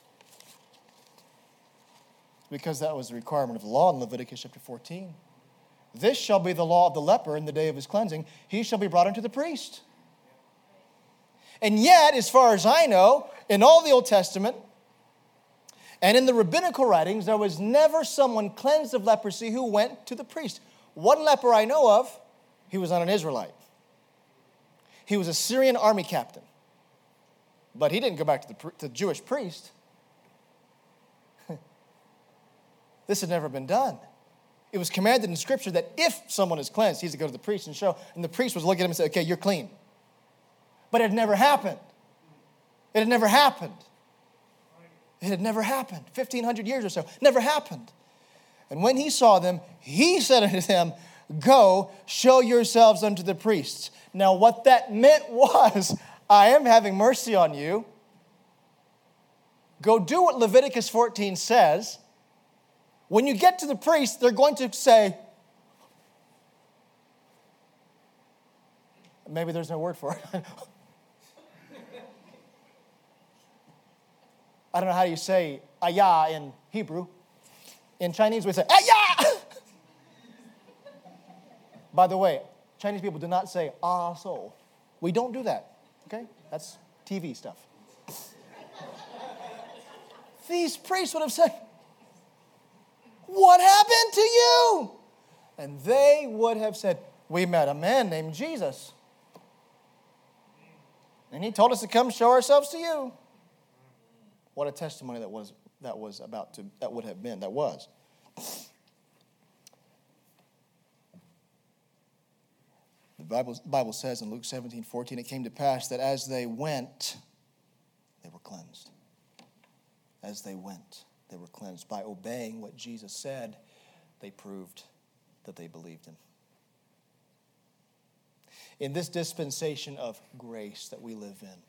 Because that was the requirement of the law in Leviticus chapter 14. This shall be the law of the leper in the day of his cleansing. He shall be brought unto the priest. And yet, as far as I know, in all the Old Testament and in the rabbinical writings, there was never someone cleansed of leprosy who went to the priest. One leper I know of, he was not an Israelite. He was a Syrian army captain. But he didn't go back to the, to the Jewish priest. this had never been done. It was commanded in Scripture that if someone is cleansed, he's to go to the priest and show. And the priest was looking at him and say, Okay, you're clean. But it had never happened. It had never happened. It had never happened. 1,500 years or so. Never happened. And when he saw them, he said unto them, Go, show yourselves unto the priests. Now, what that meant was, I am having mercy on you. Go do what Leviticus 14 says. When you get to the priest, they're going to say, maybe there's no word for it. I don't know how you say ayah in Hebrew. In Chinese, we say ayah. By the way, Chinese people do not say ah so. We don't do that. That's TV stuff. These priests would have said, What happened to you? And they would have said, We met a man named Jesus. And he told us to come show ourselves to you. What a testimony that was that was about to that would have been, that was. The Bible, Bible says in Luke 17, 14, it came to pass that as they went, they were cleansed. As they went, they were cleansed. By obeying what Jesus said, they proved that they believed him. In this dispensation of grace that we live in,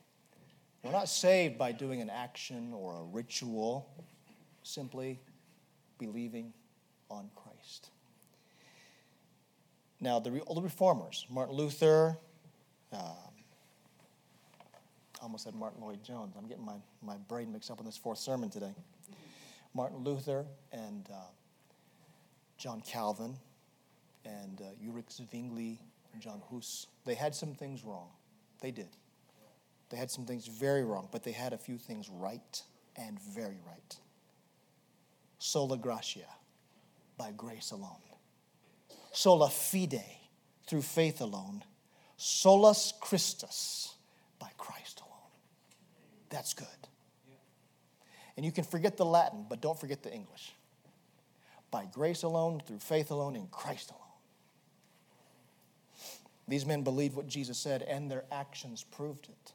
we're not saved by doing an action or a ritual, simply believing on Christ. Now, the, the reformers, Martin Luther, um, almost said Martyn Lloyd-Jones. I'm getting my, my brain mixed up in this fourth sermon today. Martin Luther and uh, John Calvin and uh, Ulrich Zwingli and John Hus, they had some things wrong. They did. They had some things very wrong, but they had a few things right and very right. Sola gratia, by grace alone. Sola fide, through faith alone. Solus Christus, by Christ alone. That's good. And you can forget the Latin, but don't forget the English. By grace alone, through faith alone, in Christ alone. These men believed what Jesus said, and their actions proved it.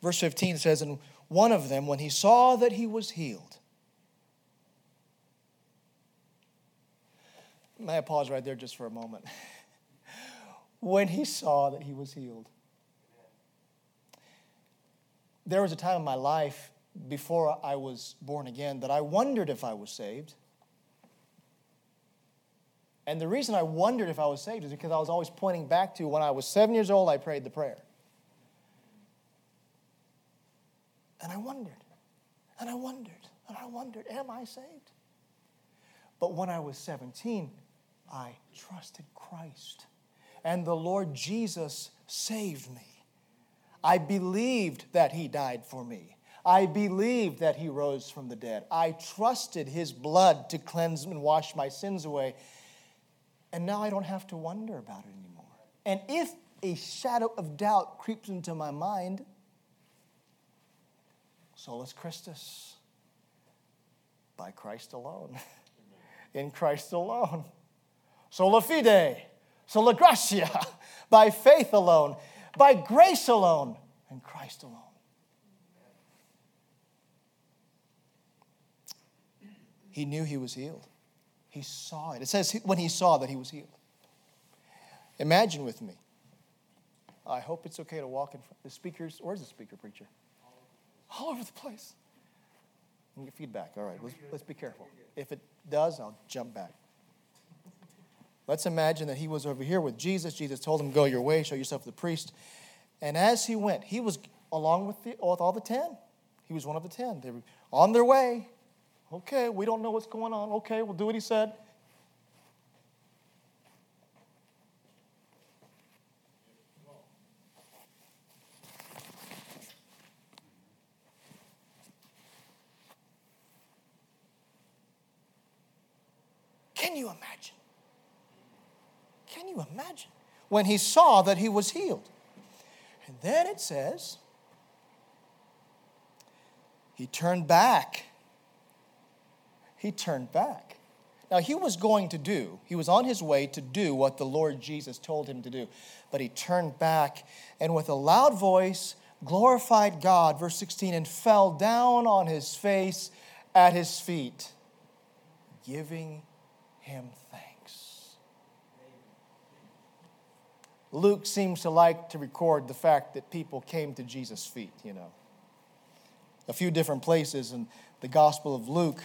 Verse 15 says, And one of them, when he saw that he was healed, may I pause right there just for a moment? when he saw that he was healed. There was a time in my life before I was born again that I wondered if I was saved. And the reason I wondered if I was saved is because I was always pointing back to when I was seven years old, I prayed the prayer. And I wondered, and I wondered, and I wondered, am I saved? But when I was 17, I trusted Christ, and the Lord Jesus saved me. I believed that He died for me. I believed that He rose from the dead. I trusted His blood to cleanse and wash my sins away. And now I don't have to wonder about it anymore. And if a shadow of doubt creeps into my mind, solus Christus, by Christ alone, in Christ alone. Sola fide, sola gratia, by faith alone, by grace alone, and Christ alone. He knew he was healed. He saw it. It says when he saw that he was healed. Imagine with me. I hope it's okay to walk in front. The speakers, where's the speaker preacher? all over the place. And get feedback. All right, let's, let's be careful. If it does, I'll jump back. Let's imagine that he was over here with Jesus. Jesus told him, Go your way, show yourself to the priest. And as he went, he was along with, the, with all the ten. He was one of the ten. They were on their way. Okay, we don't know what's going on. Okay, we'll do what he said. Can you imagine? Can you imagine? When he saw that he was healed. And then it says, he turned back. He turned back. Now, he was going to do, he was on his way to do what the Lord Jesus told him to do. But he turned back and with a loud voice glorified God, verse 16, and fell down on his face at his feet, giving him thanks. Luke seems to like to record the fact that people came to Jesus' feet, you know. A few different places in the Gospel of Luke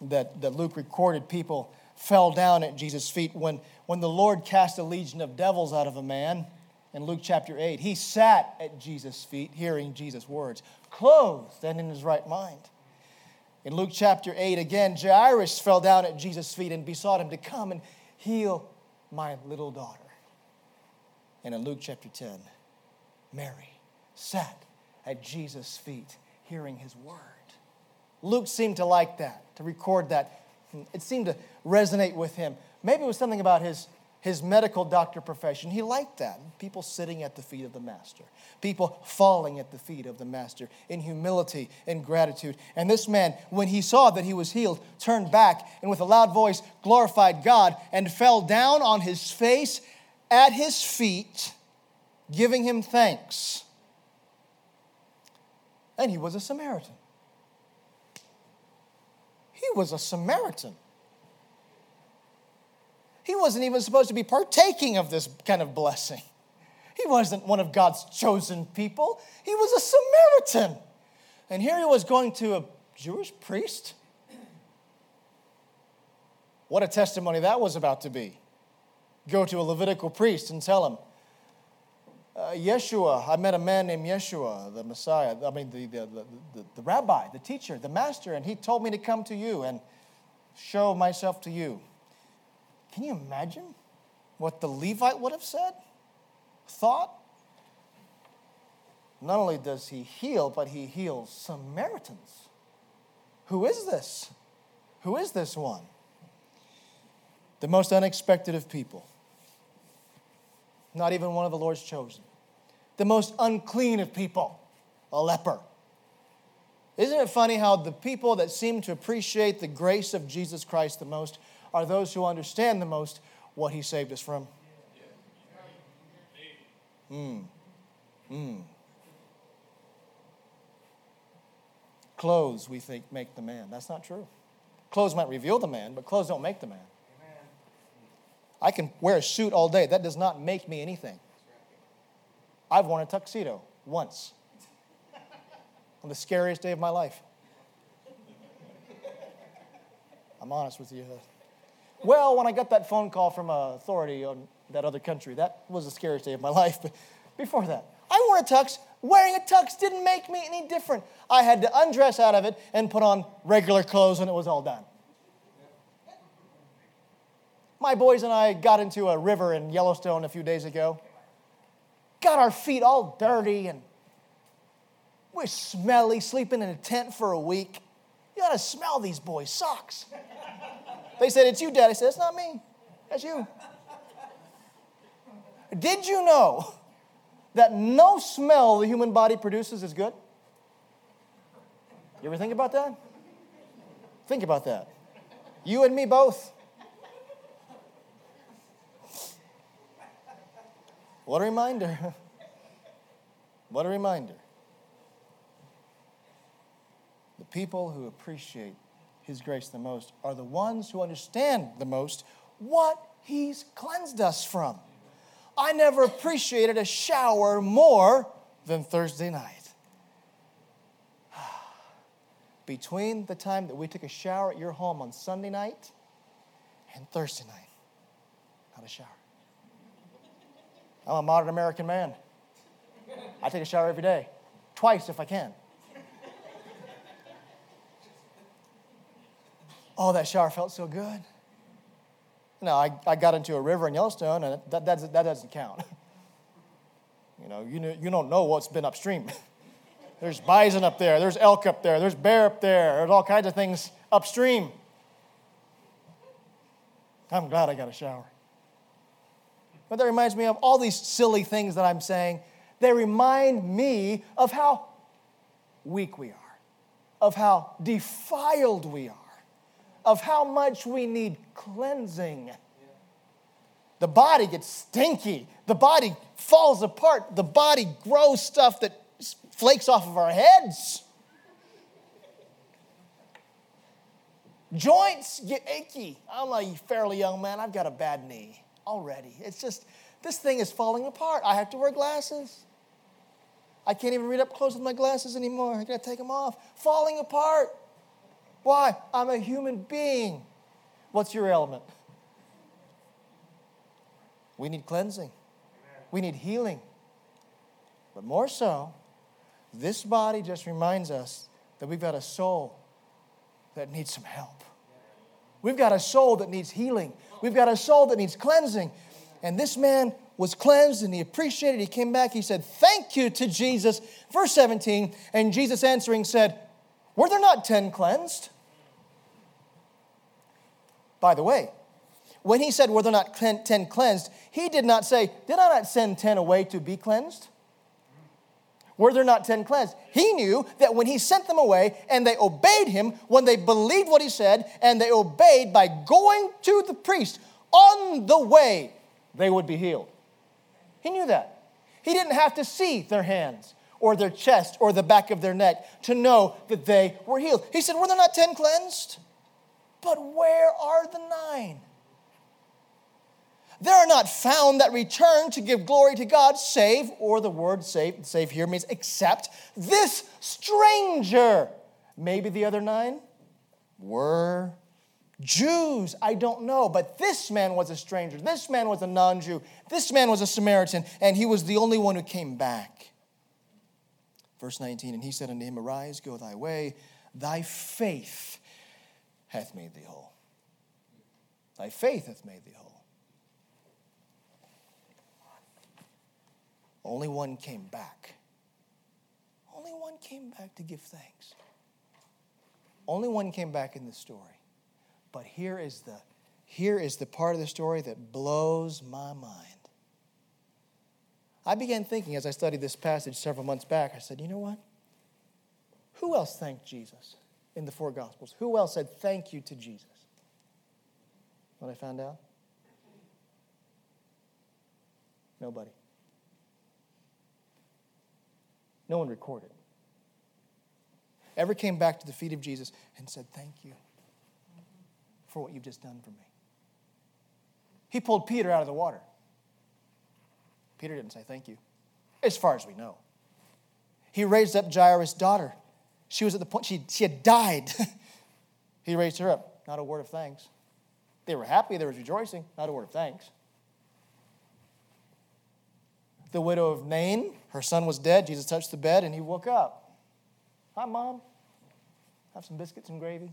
that, that Luke recorded, people fell down at Jesus' feet. When, when the Lord cast a legion of devils out of a man, in Luke chapter 8, he sat at Jesus' feet, hearing Jesus' words, clothed and in his right mind. In Luke chapter 8, again, Jairus fell down at Jesus' feet and besought him to come and heal my little daughter. And in Luke chapter 10, Mary sat at Jesus' feet hearing his word. Luke seemed to like that, to record that. It seemed to resonate with him. Maybe it was something about his his medical doctor profession, he liked that. People sitting at the feet of the master, people falling at the feet of the master in humility and gratitude. And this man, when he saw that he was healed, turned back and with a loud voice glorified God and fell down on his face at his feet, giving him thanks. And he was a Samaritan. He was a Samaritan. He wasn't even supposed to be partaking of this kind of blessing. He wasn't one of God's chosen people. He was a Samaritan. And here he was going to a Jewish priest. What a testimony that was about to be. Go to a Levitical priest and tell him, uh, Yeshua, I met a man named Yeshua, the Messiah, I mean, the, the, the, the, the rabbi, the teacher, the master, and he told me to come to you and show myself to you. Can you imagine what the Levite would have said? Thought? Not only does he heal, but he heals Samaritans. Who is this? Who is this one? The most unexpected of people. Not even one of the Lord's chosen. The most unclean of people, a leper. Isn't it funny how the people that seem to appreciate the grace of Jesus Christ the most are those who understand the most what he saved us from? Hmm. Hmm. Clothes, we think, make the man. That's not true. Clothes might reveal the man, but clothes don't make the man. I can wear a suit all day. That does not make me anything. I've worn a tuxedo once on the scariest day of my life. I'm honest with you. Uh, well, when I got that phone call from an authority on that other country, that was the scariest day of my life. But before that, I wore a tux. Wearing a tux didn't make me any different. I had to undress out of it and put on regular clothes when it was all done. My boys and I got into a river in Yellowstone a few days ago. Got our feet all dirty and we're smelly, sleeping in a tent for a week. You gotta smell these boys' socks. They said, It's you, Dad. I said, It's not me. That's you. Did you know that no smell the human body produces is good? You ever think about that? Think about that. You and me both. What a reminder. What a reminder. The people who appreciate His grace the most are the ones who understand the most what He's cleansed us from. I never appreciated a shower more than Thursday night. Between the time that we took a shower at your home on Sunday night and Thursday night, not a shower. I'm a modern American man. I take a shower every day, twice if I can. Oh, that shower felt so good. No, I, I got into a river in Yellowstone, and that, that, that doesn't count. You know, you, know, you don't know what's been upstream. There's bison up there, there's elk up there, there's bear up there, there's all kinds of things upstream. I'm glad I got a shower. But that reminds me of all these silly things that I'm saying. They remind me of how weak we are, of how defiled we are of how much we need cleansing. The body gets stinky. The body falls apart. The body grows stuff that flakes off of our heads. Joints get achy. I'm a fairly young man. I've got a bad knee already. It's just, this thing is falling apart. I have to wear glasses. I can't even read up close with my glasses anymore. I gotta take them off. Falling apart. Why? I'm a human being. What's your ailment? We need cleansing, we need healing. But more so, this body just reminds us that we've got a soul that needs some help. We've got a soul that needs healing. We've got a soul that needs cleansing. And this man was cleansed and he appreciated. He came back. He said, Thank you to Jesus. Verse 17. And Jesus answering said, Were there not 10 cleansed? By the way, when he said, Were there not ten cleansed? He did not say, Did I not send ten away to be cleansed? Were there not ten cleansed? He knew that when he sent them away and they obeyed him, when they believed what he said and they obeyed by going to the priest on the way, they would be healed. He knew that. He didn't have to see their hands or their chest or the back of their neck to know that they were healed. He said, Were there not ten cleansed? But where are the nine? There are not found that return to give glory to God, save, or the word save, save here means except this stranger. Maybe the other nine were Jews. I don't know. But this man was a stranger. This man was a non Jew. This man was a Samaritan, and he was the only one who came back. Verse 19 And he said unto him, Arise, go thy way, thy faith hath made thee whole. Thy faith hath made thee whole. Only one came back. Only one came back to give thanks. Only one came back in the story. But here is the here is the part of the story that blows my mind. I began thinking as I studied this passage several months back, I said, you know what? Who else thanked Jesus in the four Gospels? Who else said thank you to Jesus? What I found out? Nobody. No one recorded. Ever came back to the feet of Jesus and said, Thank you for what you've just done for me. He pulled Peter out of the water. Peter didn't say thank you, as far as we know. He raised up Jairus' daughter. She was at the point, she, she had died. he raised her up. Not a word of thanks. They were happy, there was rejoicing, not a word of thanks. The widow of Nain, her son was dead. Jesus touched the bed and he woke up. Hi, Mom. Have some biscuits and gravy.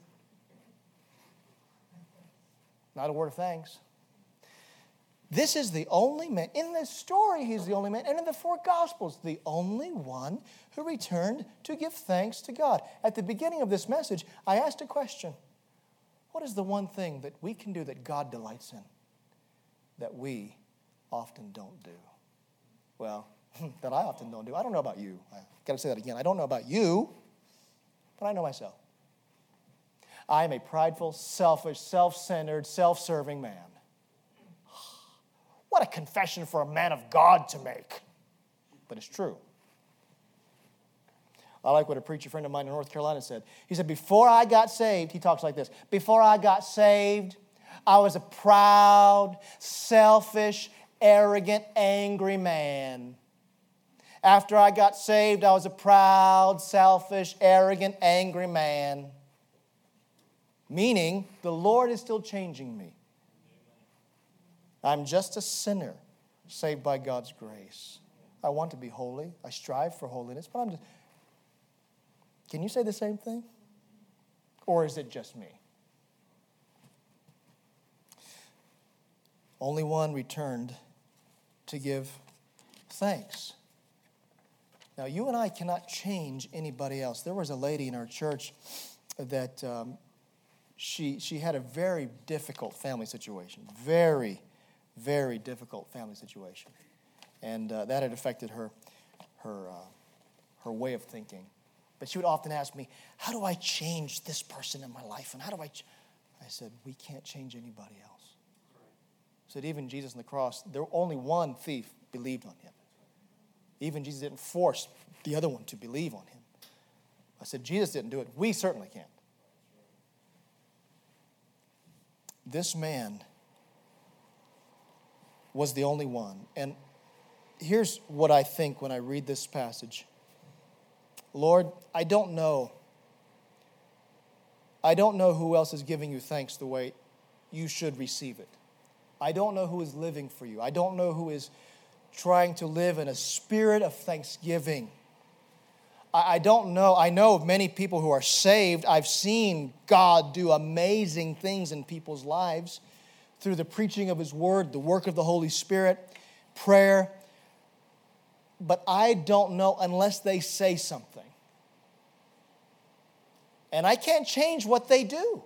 Not a word of thanks. This is the only man, in this story, he's the only man, and in the four Gospels, the only one who returned to give thanks to God. At the beginning of this message, I asked a question What is the one thing that we can do that God delights in that we often don't do? Well, that I often don't do. I don't know about you. I got to say that again. I don't know about you, but I know myself. I am a prideful, selfish, self centered, self serving man. What a confession for a man of God to make. But it's true. I like what a preacher friend of mine in North Carolina said. He said, Before I got saved, he talks like this Before I got saved, I was a proud, selfish, arrogant, angry man. After I got saved, I was a proud, selfish, arrogant, angry man. Meaning, the Lord is still changing me. I'm just a sinner saved by God's grace. I want to be holy. I strive for holiness, but I'm just. Can you say the same thing? Or is it just me? Only one returned to give thanks. Now, you and I cannot change anybody else. There was a lady in our church that um, she, she had a very difficult family situation. Very very difficult family situation. And uh, that had affected her, her, uh, her way of thinking. But she would often ask me, How do I change this person in my life? And how do I? Ch-? I said, We can't change anybody else. Said, Even Jesus on the cross, there only one thief believed on him. Even Jesus didn't force the other one to believe on him. I said, Jesus didn't do it. We certainly can't. This man was the only one. And here's what I think when I read this passage Lord, I don't know. I don't know who else is giving you thanks the way you should receive it. I don't know who is living for you. I don't know who is trying to live in a spirit of thanksgiving. I don't know. I know of many people who are saved. I've seen God do amazing things in people's lives through the preaching of His Word, the work of the Holy Spirit, prayer. But I don't know unless they say something. And I can't change what they do.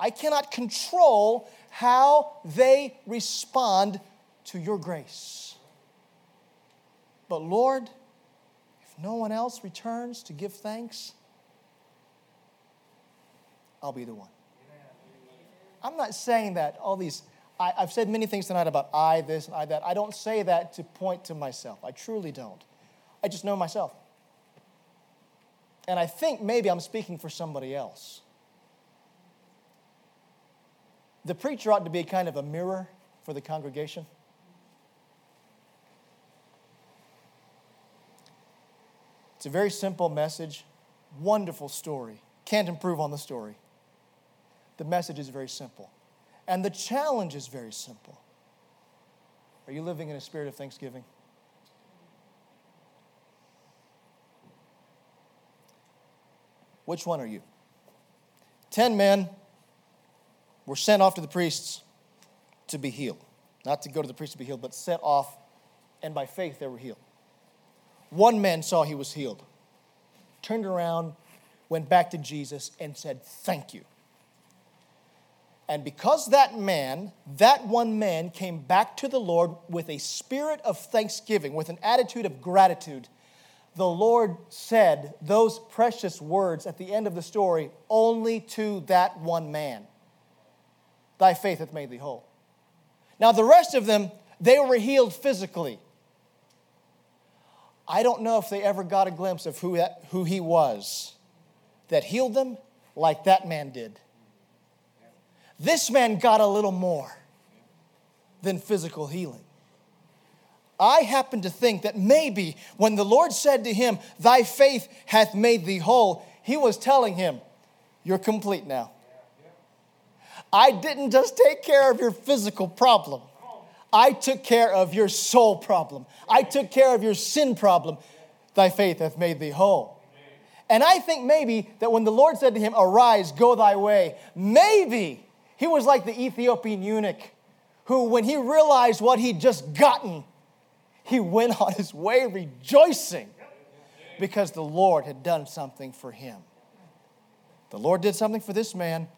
I cannot control how they respond to your grace. But Lord, if no one else returns to give thanks, I'll be the one. I'm not saying that all these, I, have said many things tonight about I this and I that. I don't say that to point to myself. I truly don't. I just know myself. And I think maybe I'm speaking for somebody else. The preacher ought to be kind of a mirror for the congregation. It's a very simple message, wonderful story. Can't improve on the story. The message is very simple. And the challenge is very simple. Are you living in a spirit of thanksgiving? Which one are you? Ten men were sent off to the priests to be healed. Not to go to the priest to be healed, but sent off, and by faith they were healed. One man saw he was healed. turned around, went back to Jesus, and said, Thank you. And because that man, that one man, came back to the Lord with a spirit of thanksgiving, with an attitude of gratitude, the Lord said those precious words at the end of the story only to that one man Thy faith hath made thee whole. Now, the rest of them, they were healed physically. I don't know if they ever got a glimpse of who, that, who he was that healed them like that man did. This man got a little more than physical healing. I happen to think that maybe when the Lord said to him, Thy faith hath made thee whole, he was telling him, You're complete now. I didn't just take care of your physical problem. I took care of your soul problem. I took care of your sin problem. Thy faith hath made thee whole. And I think maybe that when the Lord said to him, Arise, go thy way, maybe he was like the Ethiopian eunuch who, when he realized what he'd just gotten, he went on his way rejoicing because the Lord had done something for him. The Lord did something for this man.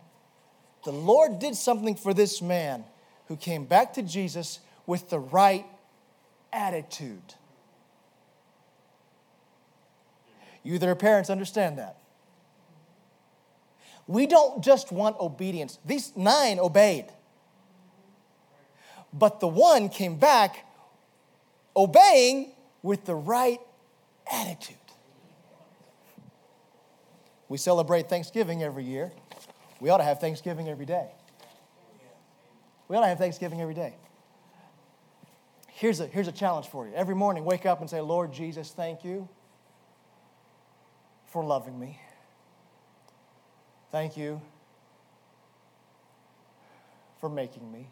The Lord did something for this man who came back to Jesus with the right attitude. You that are parents understand that. We don't just want obedience. These nine obeyed. But the one came back obeying with the right attitude. We celebrate Thanksgiving every year. We ought to have Thanksgiving every day. We ought to have Thanksgiving every day. Here's a, here's a challenge for you. Every morning, wake up and say, Lord Jesus, thank you for loving me. Thank you for making me.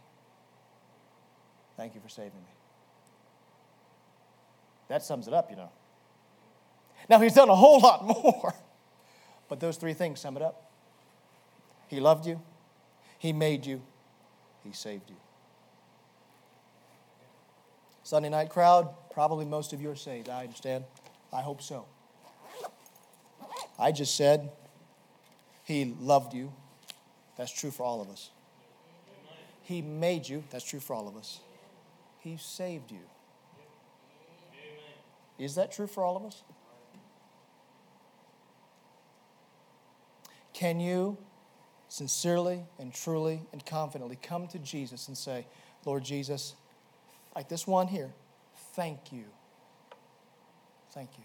Thank you for saving me. That sums it up, you know. Now, he's done a whole lot more, but those three things sum it up. He loved you, He made you, He saved you. Sunday night crowd, probably most of you are saved. I understand. I hope so. I just said He loved you. That's true for all of us. He made you. That's true for all of us. He saved you. Is that true for all of us? Can you sincerely and truly and confidently come to Jesus and say, Lord Jesus, like this one here, thank you. Thank you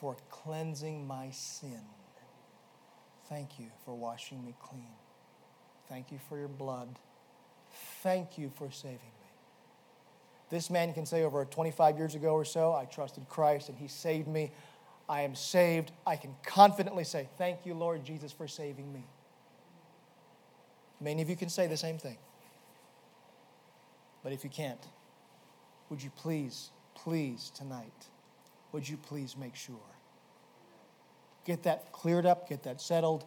for cleansing my sin. Thank you for washing me clean. Thank you for your blood. Thank you for saving me. This man can say over 25 years ago or so, I trusted Christ and he saved me. I am saved. I can confidently say, Thank you, Lord Jesus, for saving me. Many of you can say the same thing. But if you can't, would you please, please tonight, would you please make sure? Get that cleared up, get that settled.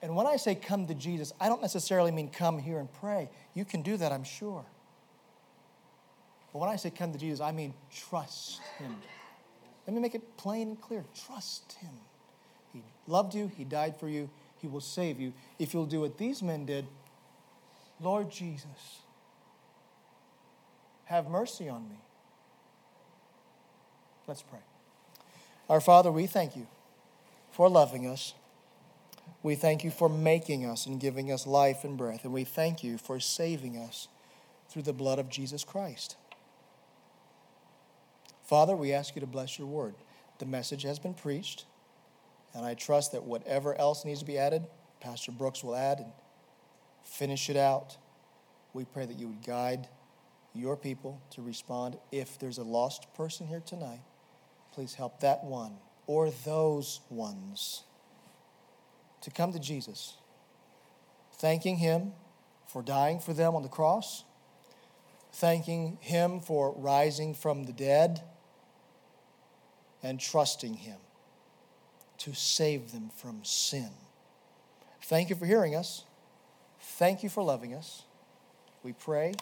And when I say come to Jesus, I don't necessarily mean come here and pray. You can do that, I'm sure. But when I say come to Jesus, I mean trust Him. Let me make it plain and clear. Trust Him. He loved you, He died for you, He will save you. If you'll do what these men did, Lord Jesus, have mercy on me. Let's pray. Our Father, we thank you for loving us. We thank you for making us and giving us life and breath. And we thank you for saving us through the blood of Jesus Christ. Father, we ask you to bless your word. The message has been preached, and I trust that whatever else needs to be added, Pastor Brooks will add and finish it out. We pray that you would guide your people to respond. If there's a lost person here tonight, please help that one or those ones to come to Jesus, thanking Him for dying for them on the cross, thanking Him for rising from the dead and trusting Him to save them from sin. Thank you for hearing us. Thank you for loving us. We pray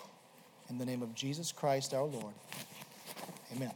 in the name of Jesus Christ our Lord. Amen.